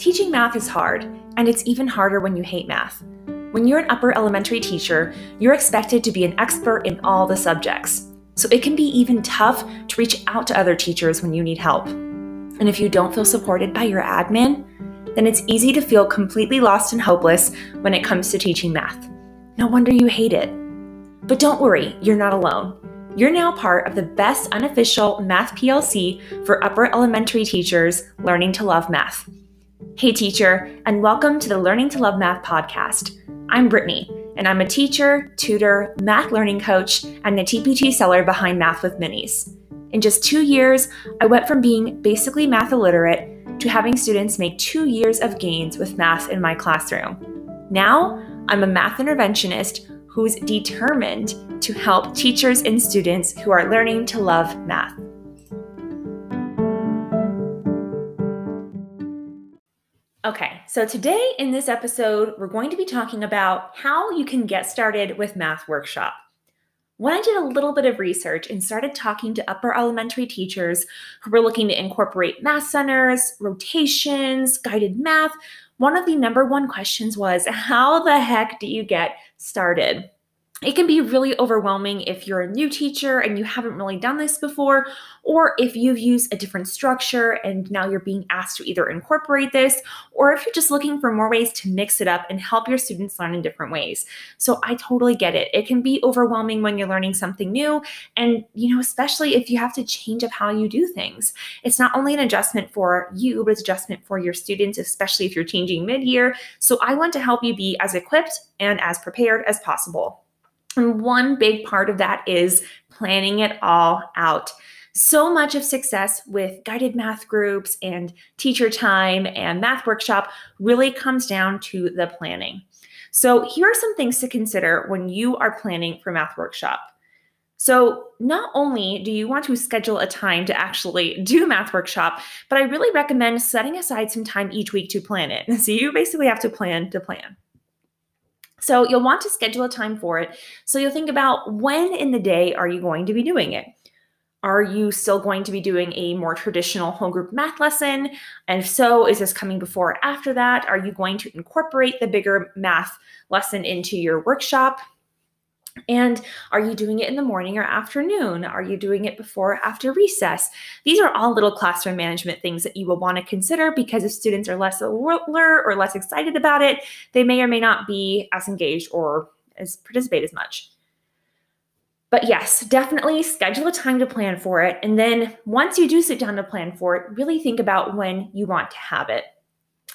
Teaching math is hard, and it's even harder when you hate math. When you're an upper elementary teacher, you're expected to be an expert in all the subjects. So it can be even tough to reach out to other teachers when you need help. And if you don't feel supported by your admin, then it's easy to feel completely lost and hopeless when it comes to teaching math. No wonder you hate it. But don't worry, you're not alone. You're now part of the best unofficial math PLC for upper elementary teachers learning to love math. Hey, teacher, and welcome to the Learning to Love Math podcast. I'm Brittany, and I'm a teacher, tutor, math learning coach, and the TPT seller behind Math with Minis. In just two years, I went from being basically math illiterate to having students make two years of gains with math in my classroom. Now, I'm a math interventionist who's determined to help teachers and students who are learning to love math. Okay, so today in this episode, we're going to be talking about how you can get started with Math Workshop. When I did a little bit of research and started talking to upper elementary teachers who were looking to incorporate math centers, rotations, guided math, one of the number one questions was how the heck do you get started? It can be really overwhelming if you're a new teacher and you haven't really done this before, or if you've used a different structure and now you're being asked to either incorporate this, or if you're just looking for more ways to mix it up and help your students learn in different ways. So I totally get it. It can be overwhelming when you're learning something new, and you know, especially if you have to change up how you do things. It's not only an adjustment for you, but it's adjustment for your students, especially if you're changing mid-year. So I want to help you be as equipped and as prepared as possible. And one big part of that is planning it all out. So much of success with guided math groups and teacher time and math workshop really comes down to the planning. So, here are some things to consider when you are planning for math workshop. So, not only do you want to schedule a time to actually do math workshop, but I really recommend setting aside some time each week to plan it. So, you basically have to plan to plan. So you'll want to schedule a time for it. So you'll think about when in the day are you going to be doing it? Are you still going to be doing a more traditional whole group math lesson? And if so, is this coming before or after that? Are you going to incorporate the bigger math lesson into your workshop? And are you doing it in the morning or afternoon? Are you doing it before or after recess? These are all little classroom management things that you will want to consider because if students are less alert or less excited about it, they may or may not be as engaged or as participate as much. But yes, definitely schedule a time to plan for it. And then once you do sit down to plan for it, really think about when you want to have it.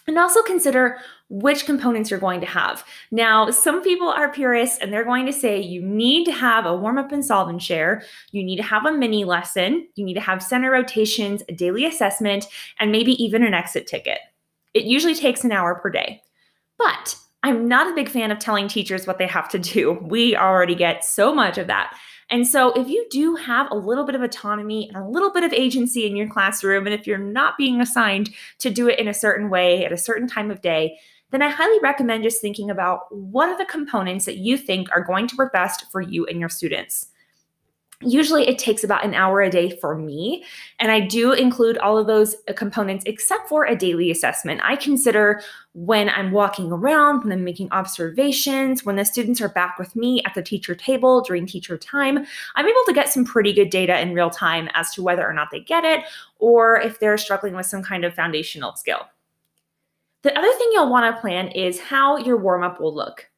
And also consider which components you're going to have. Now, some people are purists and they're going to say you need to have a warm up and solve and share, you need to have a mini lesson, you need to have center rotations, a daily assessment, and maybe even an exit ticket. It usually takes an hour per day. But I'm not a big fan of telling teachers what they have to do. We already get so much of that. And so, if you do have a little bit of autonomy and a little bit of agency in your classroom, and if you're not being assigned to do it in a certain way at a certain time of day, then I highly recommend just thinking about what are the components that you think are going to work best for you and your students. Usually it takes about an hour a day for me. And I do include all of those uh, components except for a daily assessment. I consider when I'm walking around, when I'm making observations, when the students are back with me at the teacher table during teacher time, I'm able to get some pretty good data in real time as to whether or not they get it or if they're struggling with some kind of foundational skill. The other thing you'll want to plan is how your warm up will look.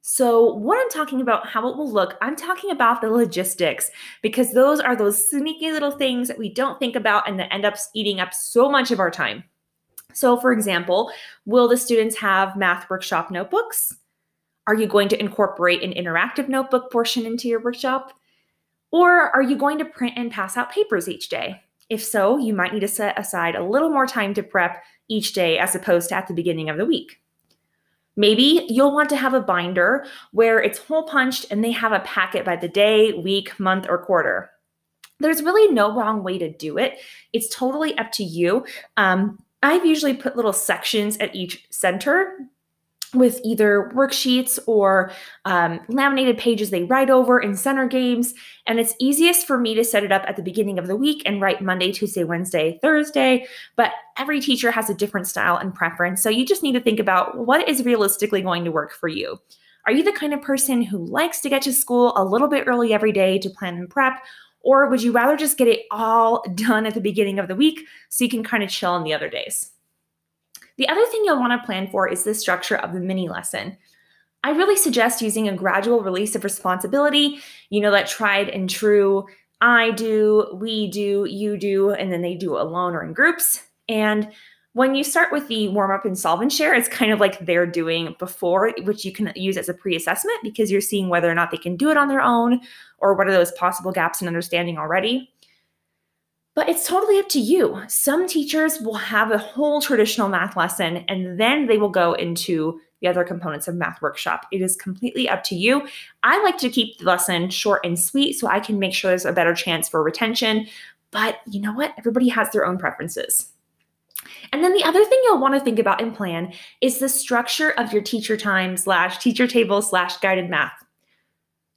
So, what I'm talking about, how it will look, I'm talking about the logistics because those are those sneaky little things that we don't think about and that end up eating up so much of our time. So, for example, will the students have math workshop notebooks? Are you going to incorporate an interactive notebook portion into your workshop? Or are you going to print and pass out papers each day? If so, you might need to set aside a little more time to prep each day as opposed to at the beginning of the week. Maybe you'll want to have a binder where it's hole punched and they have a packet by the day, week, month, or quarter. There's really no wrong way to do it. It's totally up to you. Um, I've usually put little sections at each center with either worksheets or um, laminated pages they write over in center games. And it's easiest for me to set it up at the beginning of the week and write Monday, Tuesday, Wednesday, Thursday. But every teacher has a different style and preference. So you just need to think about what is realistically going to work for you. Are you the kind of person who likes to get to school a little bit early every day to plan and prep? Or would you rather just get it all done at the beginning of the week so you can kind of chill on the other days? The other thing you'll want to plan for is the structure of the mini lesson. I really suggest using a gradual release of responsibility, you know, that tried and true I do, we do, you do, and then they do alone or in groups. And when you start with the warm up and solve and share, it's kind of like they're doing before, which you can use as a pre assessment because you're seeing whether or not they can do it on their own or what are those possible gaps in understanding already. But it's totally up to you. Some teachers will have a whole traditional math lesson and then they will go into the other components of math workshop. It is completely up to you. I like to keep the lesson short and sweet so I can make sure there's a better chance for retention. But you know what? Everybody has their own preferences. And then the other thing you'll want to think about and plan is the structure of your teacher time slash teacher table slash guided math.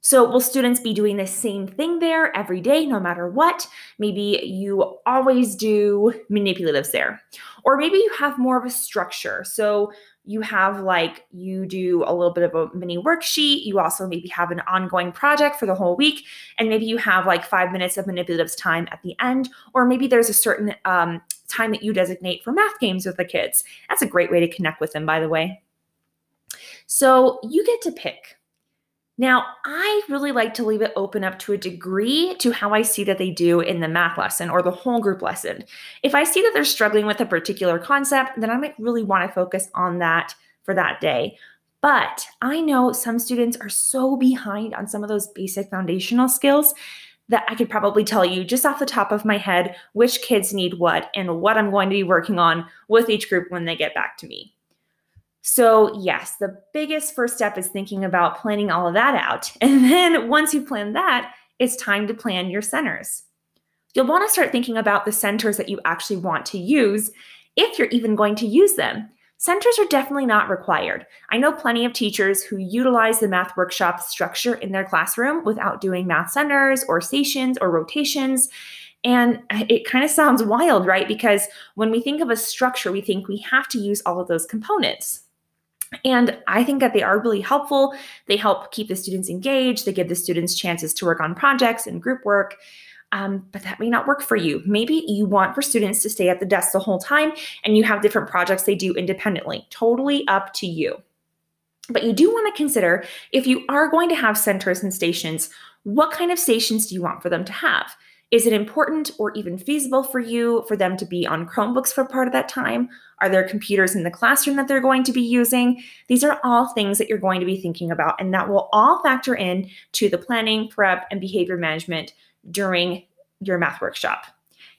So, will students be doing the same thing there every day, no matter what? Maybe you always do manipulatives there. Or maybe you have more of a structure. So, you have like you do a little bit of a mini worksheet. You also maybe have an ongoing project for the whole week. And maybe you have like five minutes of manipulatives time at the end. Or maybe there's a certain um, time that you designate for math games with the kids. That's a great way to connect with them, by the way. So, you get to pick now, I really like to leave it open up to a degree to how I see that they do in the math lesson or the whole group lesson. If I see that they're struggling with a particular concept, then I might really want to focus on that for that day. But I know some students are so behind on some of those basic foundational skills that I could probably tell you just off the top of my head which kids need what and what I'm going to be working on with each group when they get back to me. So, yes, the biggest first step is thinking about planning all of that out. And then once you plan that, it's time to plan your centers. You'll want to start thinking about the centers that you actually want to use if you're even going to use them. Centers are definitely not required. I know plenty of teachers who utilize the math workshop structure in their classroom without doing math centers or stations or rotations. And it kind of sounds wild, right? Because when we think of a structure, we think we have to use all of those components. And I think that they are really helpful. They help keep the students engaged, they give the students chances to work on projects and group work. Um, but that may not work for you. Maybe you want for students to stay at the desk the whole time and you have different projects they do independently. Totally up to you. But you do want to consider if you are going to have centers and stations, what kind of stations do you want for them to have? Is it important or even feasible for you for them to be on Chromebooks for part of that time? Are there computers in the classroom that they're going to be using? These are all things that you're going to be thinking about, and that will all factor in to the planning, prep, and behavior management during your math workshop.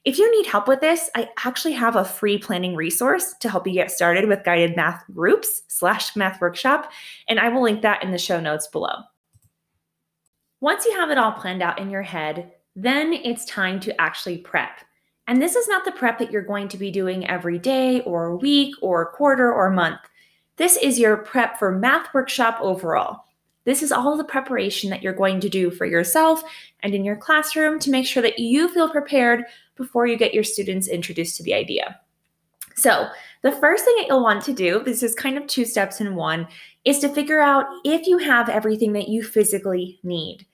If you need help with this, I actually have a free planning resource to help you get started with guided math groups slash math workshop, and I will link that in the show notes below. Once you have it all planned out in your head, then it's time to actually prep. And this is not the prep that you're going to be doing every day or week or quarter or month. This is your prep for math workshop overall. This is all the preparation that you're going to do for yourself and in your classroom to make sure that you feel prepared before you get your students introduced to the idea. So, the first thing that you'll want to do, this is kind of two steps in one, is to figure out if you have everything that you physically need.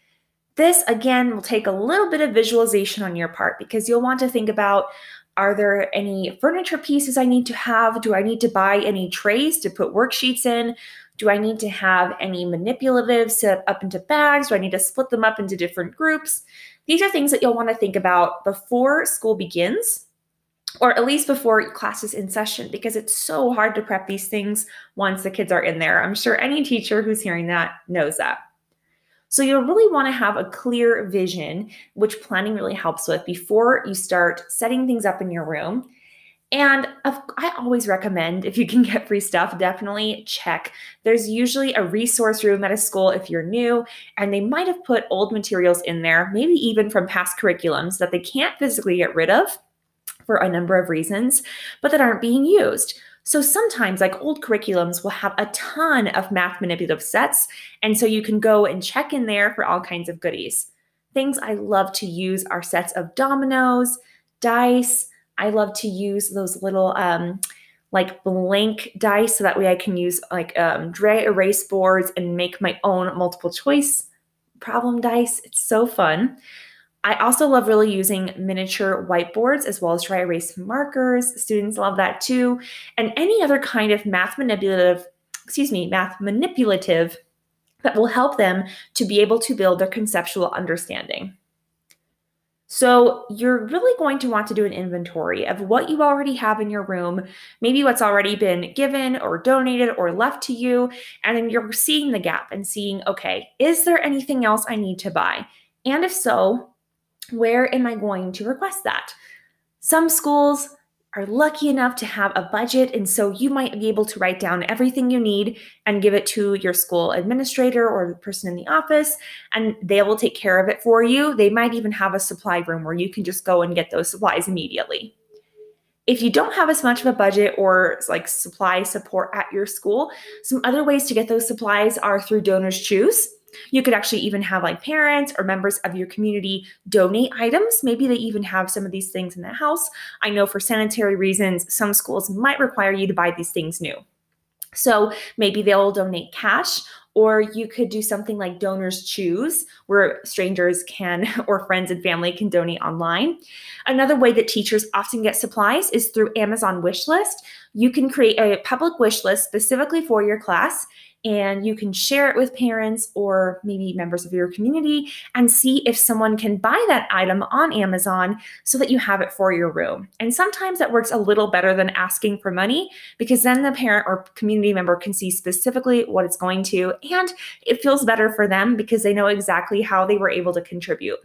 This, again, will take a little bit of visualization on your part because you'll want to think about are there any furniture pieces I need to have? Do I need to buy any trays to put worksheets in? Do I need to have any manipulatives set up into bags? Do I need to split them up into different groups? These are things that you'll want to think about before school begins, or at least before classes in session, because it's so hard to prep these things once the kids are in there. I'm sure any teacher who's hearing that knows that. So you'll really want to have a clear vision, which planning really helps with before you start setting things up in your room. And I always recommend if you can get free stuff, definitely check. There's usually a resource room at a school if you're new, and they might have put old materials in there, maybe even from past curriculums that they can't physically get rid of. for a number of reasons, but that aren't being used. So sometimes, like old curriculums, will have a ton of math manipulative sets. And so you can go and check in there for all kinds of goodies. Things I love to use are sets of dominoes, dice. I love to use those little um, like blank dice so that way I can use like um, dry erase boards and make my own multiple choice problem dice. It's so fun. I also love really using miniature whiteboards as well as dry erase markers. Students love that too. And any other kind of math manipulative, excuse me, math manipulative that will help them to be able to build their conceptual understanding. So, you're really going to want to do an inventory of what you already have in your room, maybe what's already been given or donated or left to you, and then you're seeing the gap and seeing, okay, is there anything else I need to buy? And if so, where am I going to request that? Some schools are lucky enough to have a budget, and so you might be able to write down everything you need and give it to your school administrator or the person in the office, and they will take care of it for you. They might even have a supply room where you can just go and get those supplies immediately. If you don't have as much of a budget or like supply support at your school, some other ways to get those supplies are through Donors Choose. You could actually even have like parents or members of your community donate items. Maybe they even have some of these things in the house. I know for sanitary reasons, some schools might require you to buy these things new. So maybe they'll donate cash, or you could do something like Donors Choose, where strangers can, or friends and family can donate online. Another way that teachers often get supplies is through Amazon wish list. You can create a public wish list specifically for your class and you can share it with parents or maybe members of your community and see if someone can buy that item on Amazon so that you have it for your room. And sometimes that works a little better than asking for money because then the parent or community member can see specifically what it's going to and it feels better for them because they know exactly how they were able to contribute.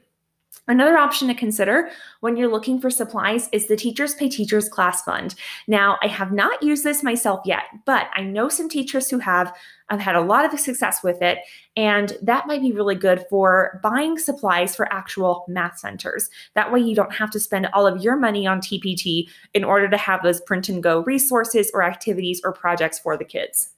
Another option to consider when you're looking for supplies is the Teachers Pay Teachers Class Fund. Now, I have not used this myself yet, but I know some teachers who have. I've had a lot of success with it, and that might be really good for buying supplies for actual math centers. That way, you don't have to spend all of your money on TPT in order to have those print and go resources or activities or projects for the kids.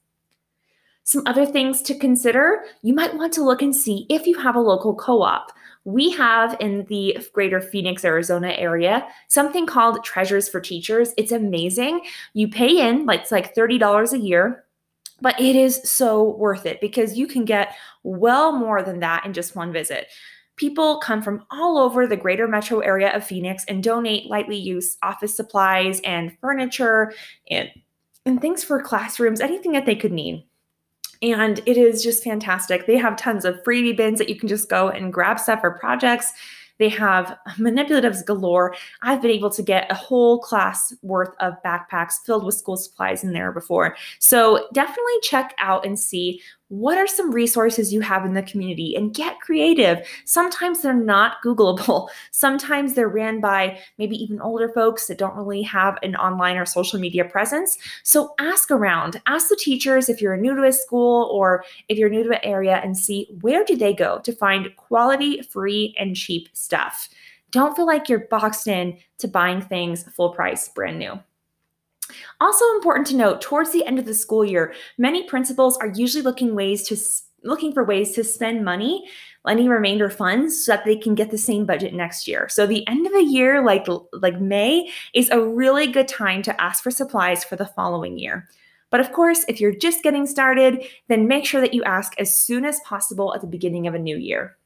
Some other things to consider you might want to look and see if you have a local co op we have in the greater Phoenix, Arizona area something called Treasures for Teachers. It's amazing. You pay in, like it's like $30 a year, but it is so worth it because you can get well more than that in just one visit. People come from all over the greater metro area of Phoenix and donate lightly used office supplies and furniture and, and things for classrooms, anything that they could need. And it is just fantastic. They have tons of freebie bins that you can just go and grab stuff for projects. They have manipulatives galore. I've been able to get a whole class worth of backpacks filled with school supplies in there before. So definitely check out and see what are some resources you have in the community and get creative. Sometimes they're not Googleable. Sometimes they're ran by maybe even older folks that don't really have an online or social media presence. So ask around, ask the teachers if you're new to a school or if you're new to an area and see where do they go to find quality, free, and cheap stuff. Don't feel like you're boxed in to buying things full price, brand new. Also important to note, towards the end of the school year, many principals are usually looking ways to looking for ways to spend money, any remainder funds so that they can get the same budget next year. So the end of the year like like May is a really good time to ask for supplies for the following year. But of course, if you're just getting started, then make sure that you ask as soon as possible at the beginning of a new year.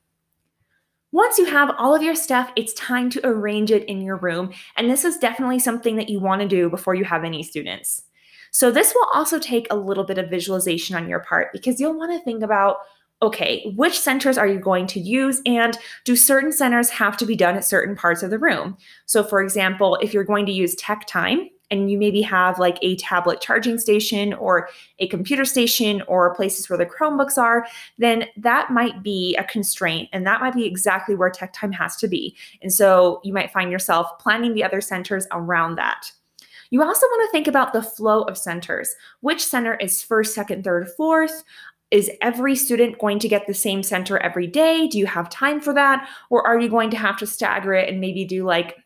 Once you have all of your stuff, it's time to arrange it in your room. And this is definitely something that you want to do before you have any students. So, this will also take a little bit of visualization on your part because you'll want to think about okay, which centers are you going to use? And do certain centers have to be done at certain parts of the room? So, for example, if you're going to use tech time, and you maybe have like a tablet charging station or a computer station or places where the Chromebooks are, then that might be a constraint and that might be exactly where tech time has to be. And so you might find yourself planning the other centers around that. You also want to think about the flow of centers. Which center is first, second, third, fourth? Is every student going to get the same center every day? Do you have time for that? Or are you going to have to stagger it and maybe do like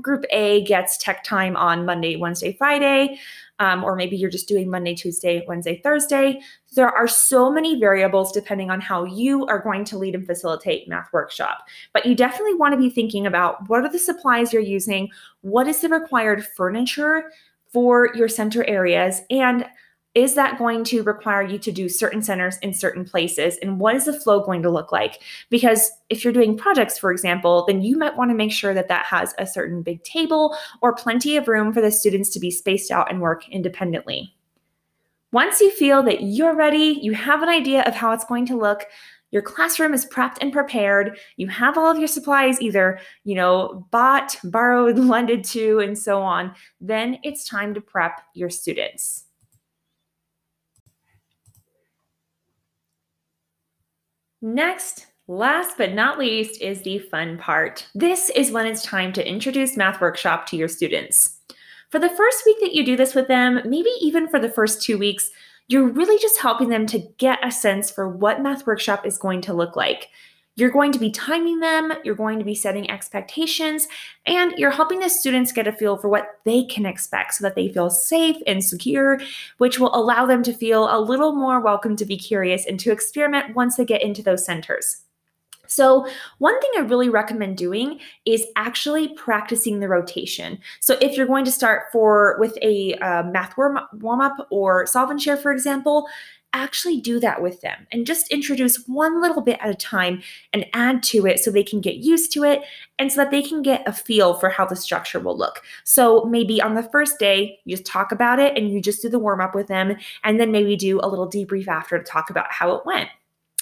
group A gets tech time on Monday, Wednesday, Friday, um, or maybe you're just doing Monday, Tuesday, Wednesday, Thursday. There are so many variables depending on how you are going to lead and facilitate math workshop. But you definitely want to be thinking about what are the supplies you're using, what is the required furniture for your center areas, and is that going to require you to do certain centers in certain places? And what is the flow going to look like? Because if you're doing projects, for example, then you might want to make sure that that has a certain big table or plenty of room for the students to be spaced out and work independently. Once you feel that you're ready, you have an idea of how it's going to look, your classroom is prepped and prepared, you have all of your supplies either, you know, bought, borrowed, lended to, and so on, then it's time to prep your students. Next, last but not least, is the fun part. This is when it's time to introduce Math Workshop to your students. For the first week that you do this with them, maybe even for the first two weeks, you're really just helping them to get a sense for what Math Workshop is going to look like. You're going to be timing them, you're going to be setting expectations, and you're helping the students get a feel for what they can expect so that they feel safe and secure, which will allow them to feel a little more welcome to be curious and to experiment once they get into those centers. So, one thing I really recommend doing is actually practicing the rotation. So, if you're going to start for with a uh, math warm, warm up or solve and share, for example, actually do that with them and just introduce one little bit at a time and add to it so they can get used to it and so that they can get a feel for how the structure will look. So maybe on the first day, you just talk about it and you just do the warm up with them, and then maybe do a little debrief after to talk about how it went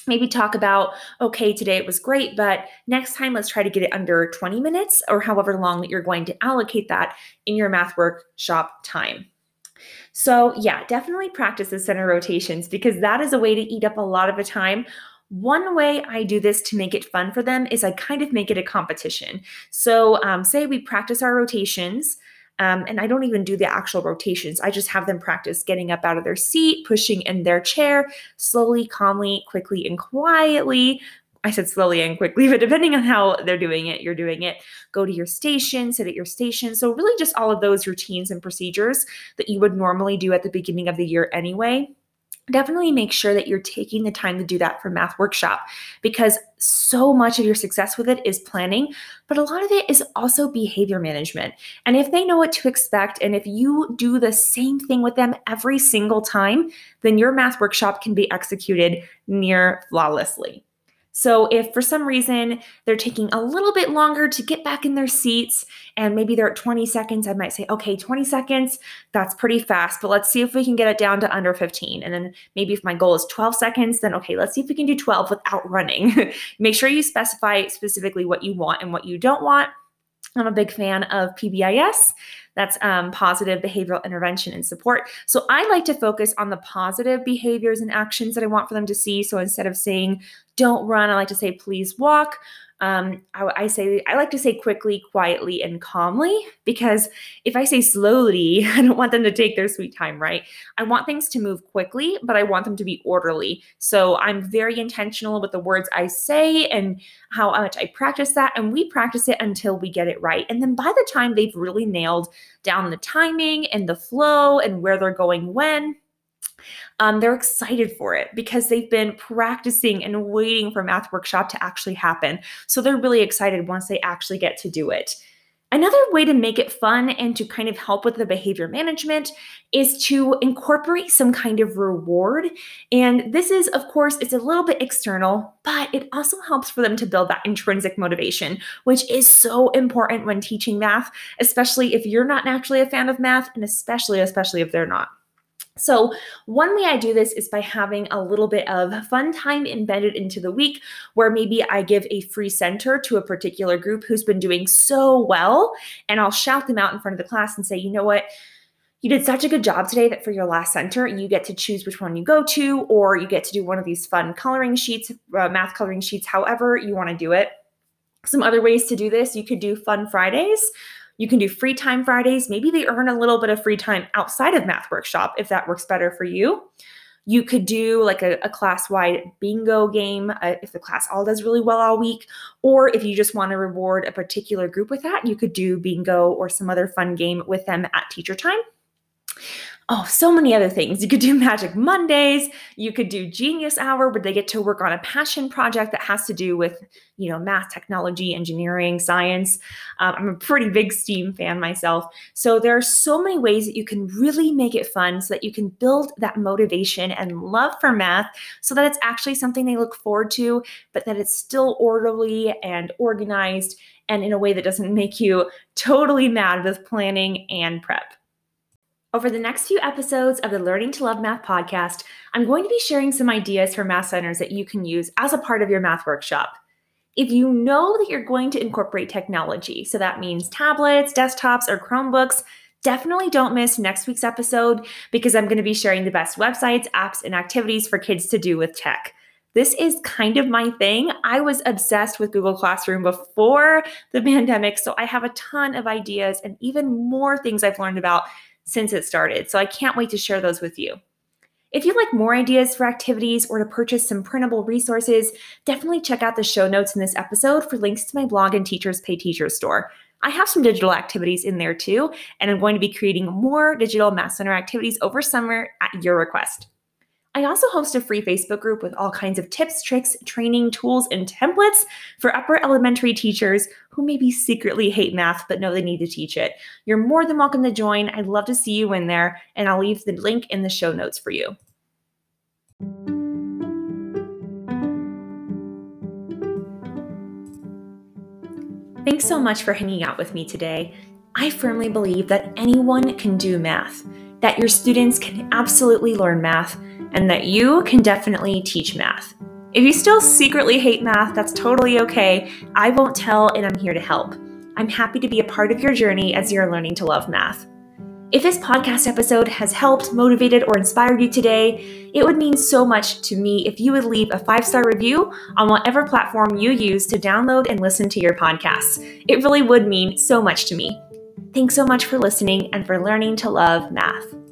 maybe talk about okay today it was great but next time let's try to get it under 20 minutes or however long that you're going to allocate that in your math workshop time so, yeah, definitely practice the center rotations because that is a way to eat up a lot of the time. One way I do this to make it fun for them is I kind of make it a competition. So, um, say we practice our rotations. Um, and I don't even do the actual rotations. I just have them practice getting up out of their seat, pushing in their chair, slowly, calmly, quickly, and quietly, I said slowly and quickly, but depending on how they're doing it, you're doing it. Go to your station, sit at your station. So, really, just all of those routines and procedures that you would normally do at the beginning of the year anyway. Definitely make sure that you're taking the time to do that for Math Workshop because so much of your success with it is planning, but a lot of it is also behavior management. And if they know what to expect, and if you do the same thing with them every single time, then your Math Workshop can be executed near flawlessly. So, if for some reason they're taking a little bit longer to get back in their seats and maybe they're at 20 seconds, I might say, okay, 20 seconds, that's pretty fast, but let's see if we can get it down to under 15. And then maybe if my goal is 12 seconds, then okay, let's see if we can do 12 without running. Make sure you specify specifically what you want and what you don't want. I'm a big fan of PBIS. That's um, positive behavioral intervention and support. So I like to focus on the positive behaviors and actions that I want for them to see. So instead of saying, don't run, I like to say, please walk um, I, I, say I like to say quickly, quietly, and calmly because if I say slowly, I don't want them to take their sweet time, right? I want things to move quickly, but I want them to be orderly. So I'm very intentional with the words I say and how much I practice that, and we practice it until we get it right. And then by the time they've really nailed down the timing and the flow and where they're going when, um, they're excited for it because they've been practicing and waiting for math workshop to actually happen. So they're really excited once they actually get to do it. Another way to make it fun and to kind of help with the behavior management is to incorporate some kind of reward. And this is, of course, it's a little bit external, but it also helps for them to build that intrinsic motivation, which is so important when teaching math, especially if you're not naturally a fan of math, and especially, especially if they're not. So, one way I do this is by having a little bit of fun time embedded into the week where maybe I give a free center to a particular group who's been doing so well, and I'll shout them out in front of the class and say, you know what? You did such a good job today that for your last center, you get to choose which one you go to, or you get to do one of these fun coloring sheets, uh, math coloring sheets, however you want to do it. Some other ways to do this you could do fun Fridays you can do free time Fridays. Maybe they earn a little bit of free time outside of Math Workshop if that works better for you. You could do like a, a class wide bingo game uh, if the class all does really well all week. Or if you just want to reward a particular group with that, you could do bingo or some other fun game with them at teacher time oh, so many other things. You could do Magic Mondays. You could do Genius Hour, where they get to work on a passion project that has to do with, you know, math, technology, engineering, science. Um, I'm a pretty big STEAM fan myself. So there are so many ways that you can really make it fun so that you can build that motivation and love for math so that it's actually something they look forward to, but that it's still orderly and organized and in a way that doesn't make you totally mad with planning and prep. Over the next few episodes of the Learning to Love Math podcast, I'm going to be sharing some ideas for math centers that you can use as a part of your math workshop. If you know that you're going to incorporate technology, so that means tablets, desktops, or Chromebooks, definitely don't miss next week's episode because I'm going to be sharing the best websites, apps, and activities for kids to do with tech. This is kind of my thing. I was obsessed with Google Classroom before the pandemic, so I have a ton of ideas and even more things I've learned about since it started. So I can't wait to share those with you. If you'd like more ideas for activities or to purchase some printable resources, definitely check out the show notes in this episode for links to my blog and Teachers Pay Teachers store. I have some digital activities in there too, and I'm going to be creating more digital Math Center activities over summer at your request. I also host a free Facebook group with all kinds of tips, tricks, training, tools, and templates for upper elementary teachers who maybe secretly hate math but know they need to teach it. You're more than welcome to join. I'd love to see you in there, and I'll leave the link in the show notes for you. Thanks so much for hanging out with me today. I firmly believe that anyone can do math, that your students can absolutely learn math and that you can definitely teach math. If you still secretly hate math, that's totally okay. I won't tell, and I'm here to help. I'm happy to be a part of your journey as you're learning to love math. If this podcast episode has helped, motivated, or inspired you today, it would mean so much to me if you would leave a five star review on whatever platform you use to download and listen to your podcasts. It really would mean so much to me. Thanks so much for listening and for learning to love math.